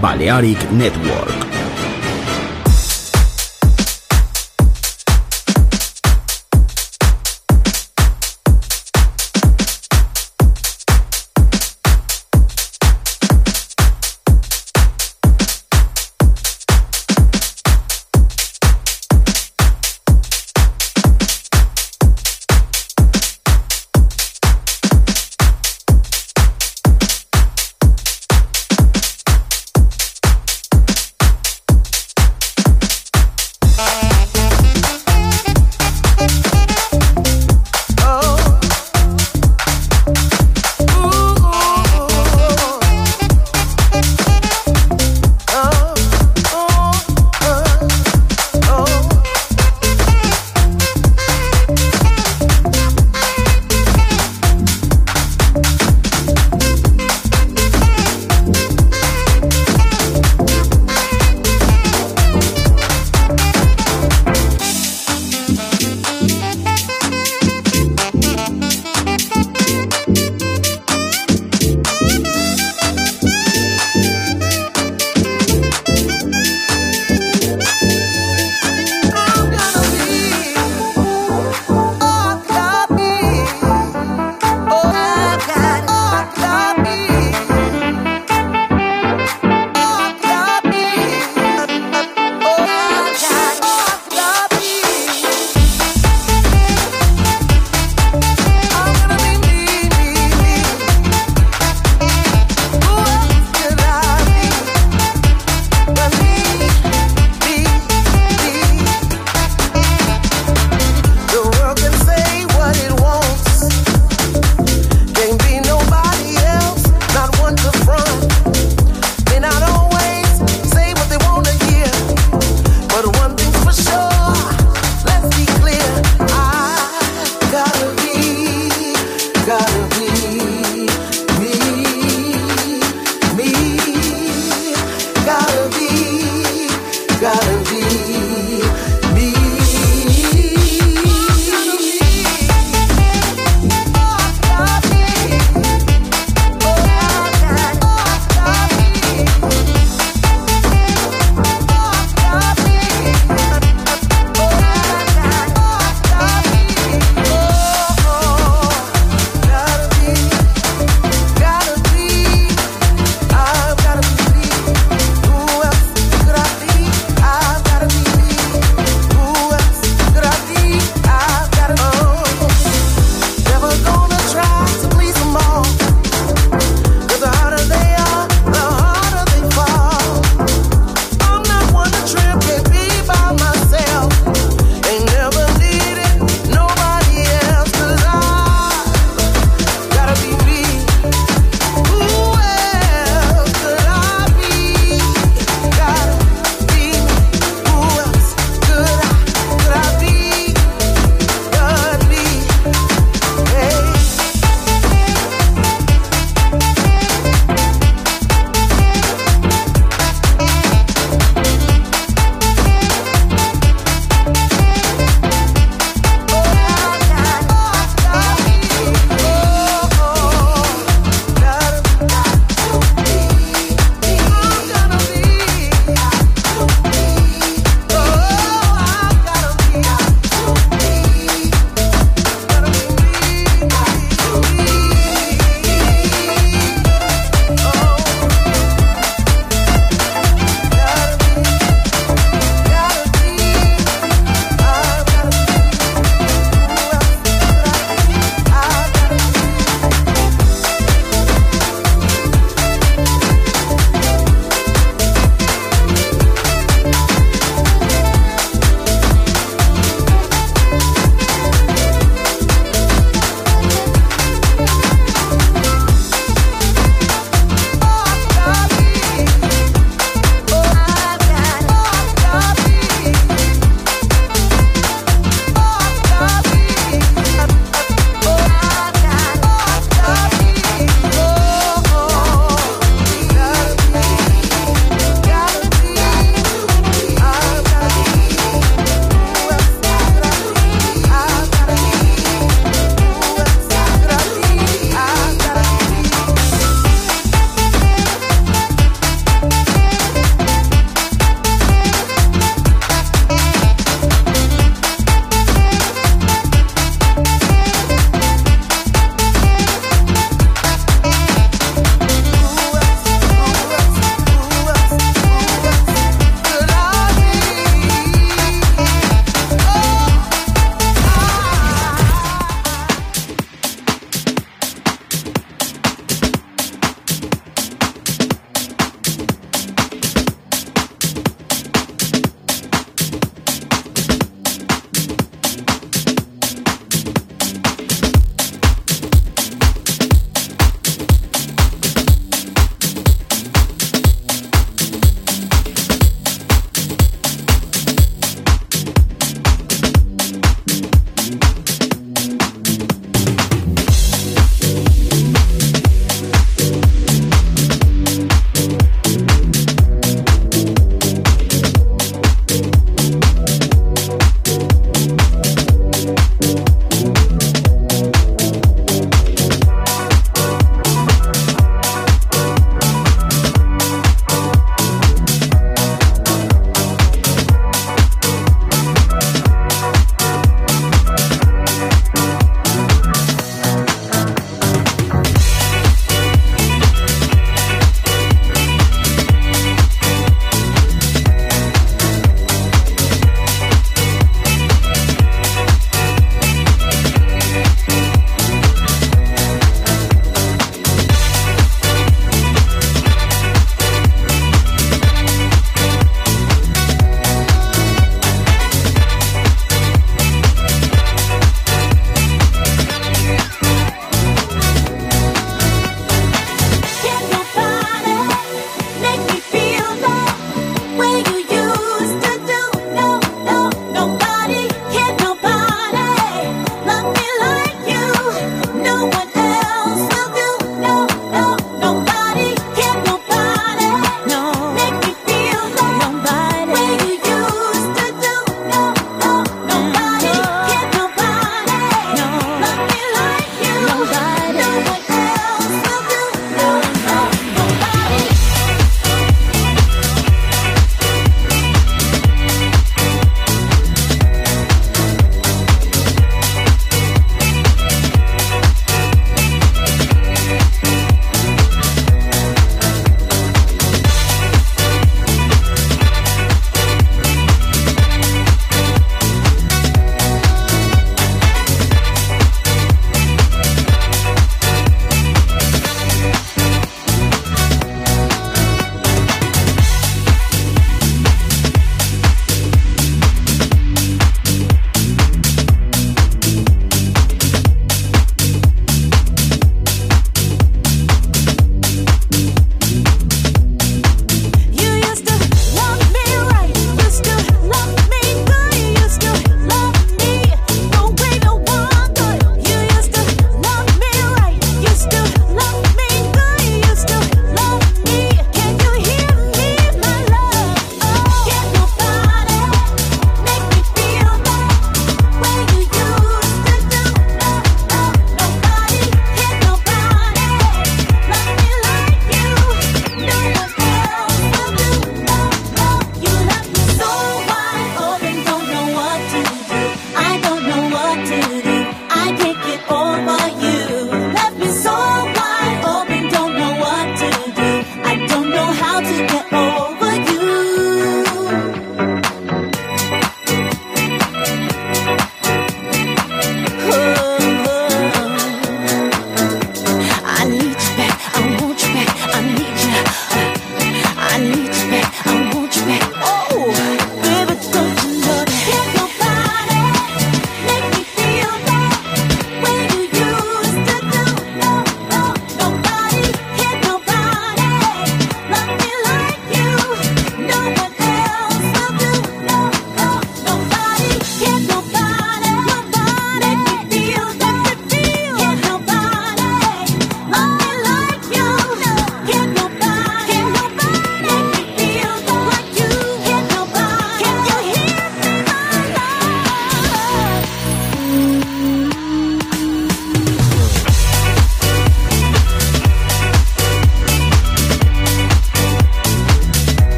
Balearic Network.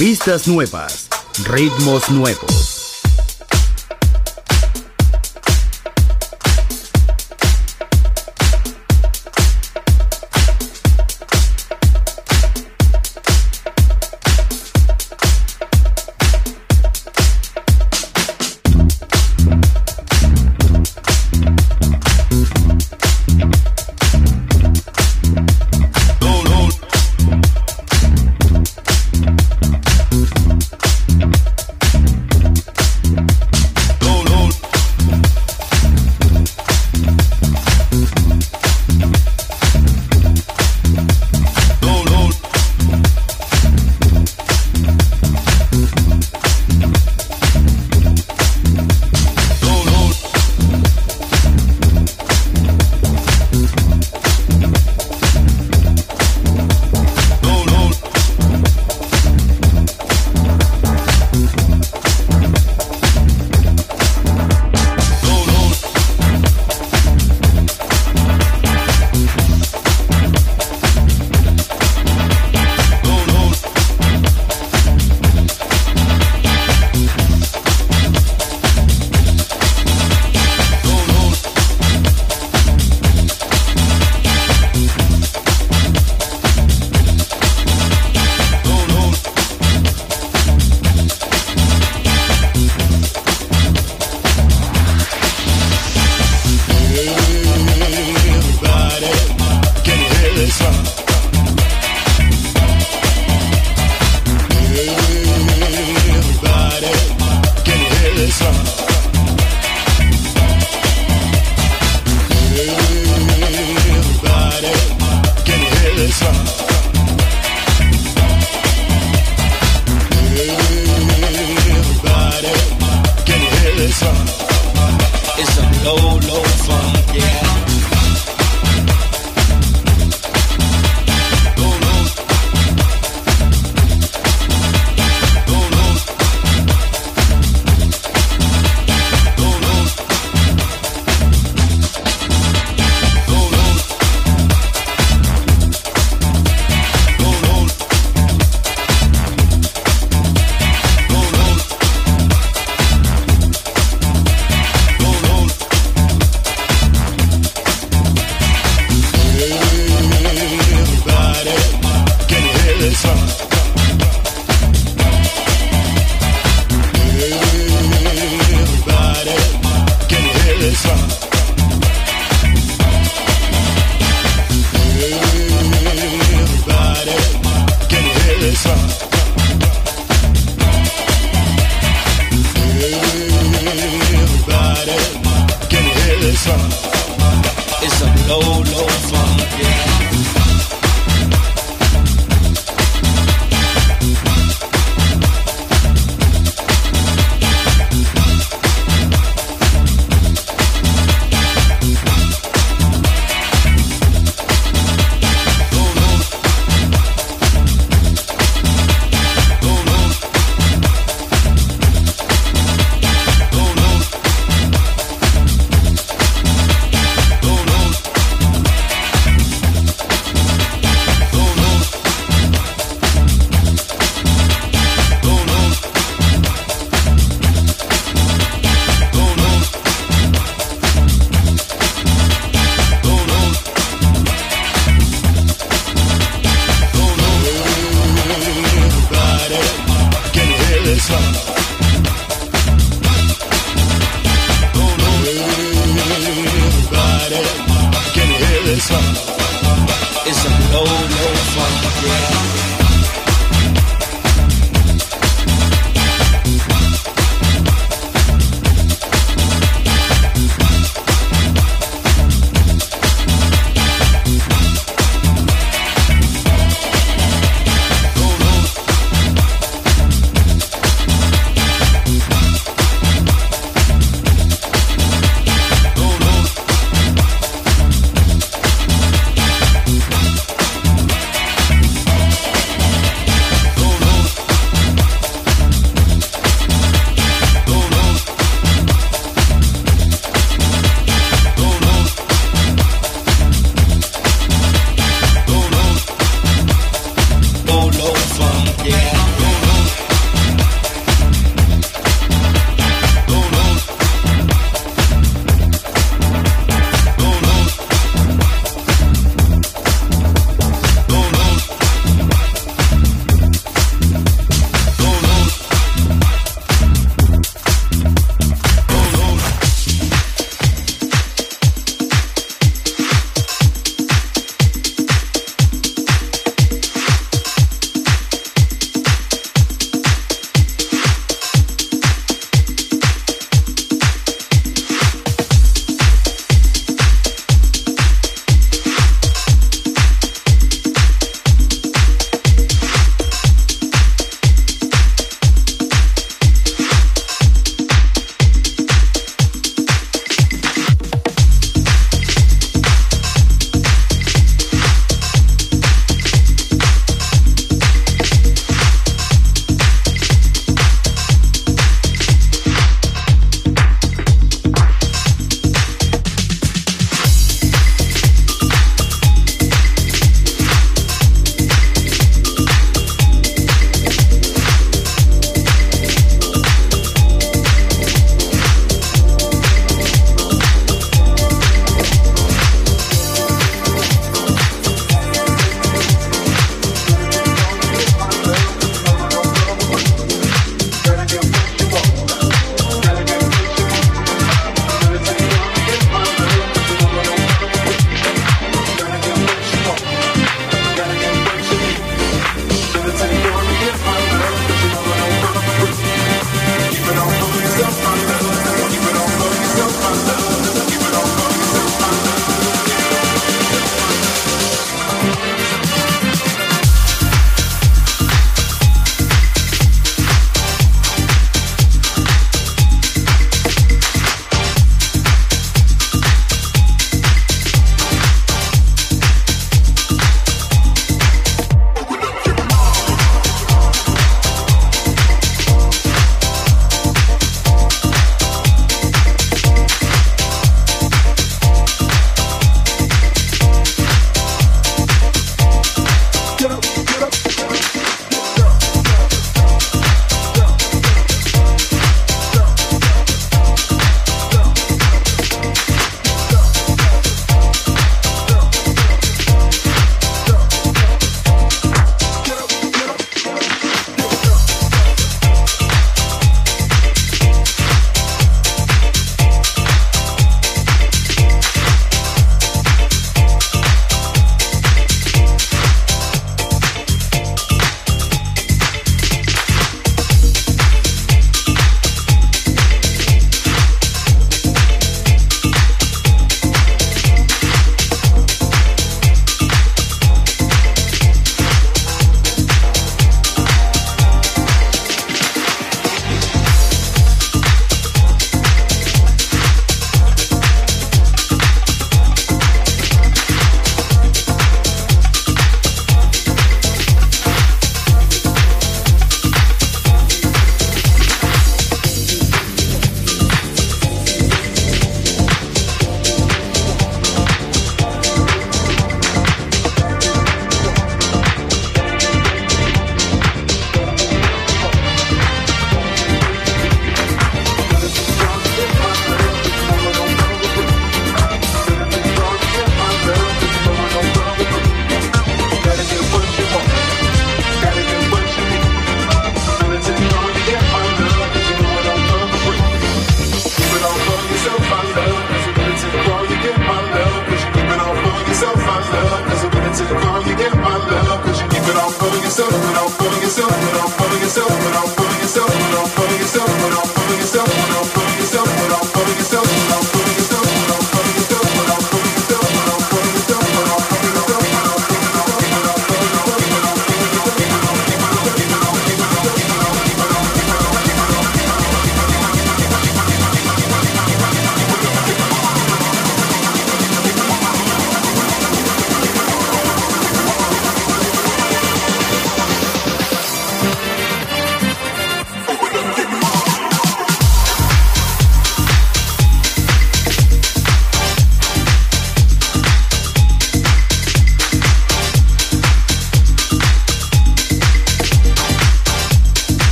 Pistas nuevas, ritmos nuevos.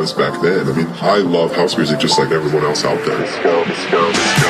Was back then. I mean, I love house music just like everyone else out there. Let's go, let's go, let's go,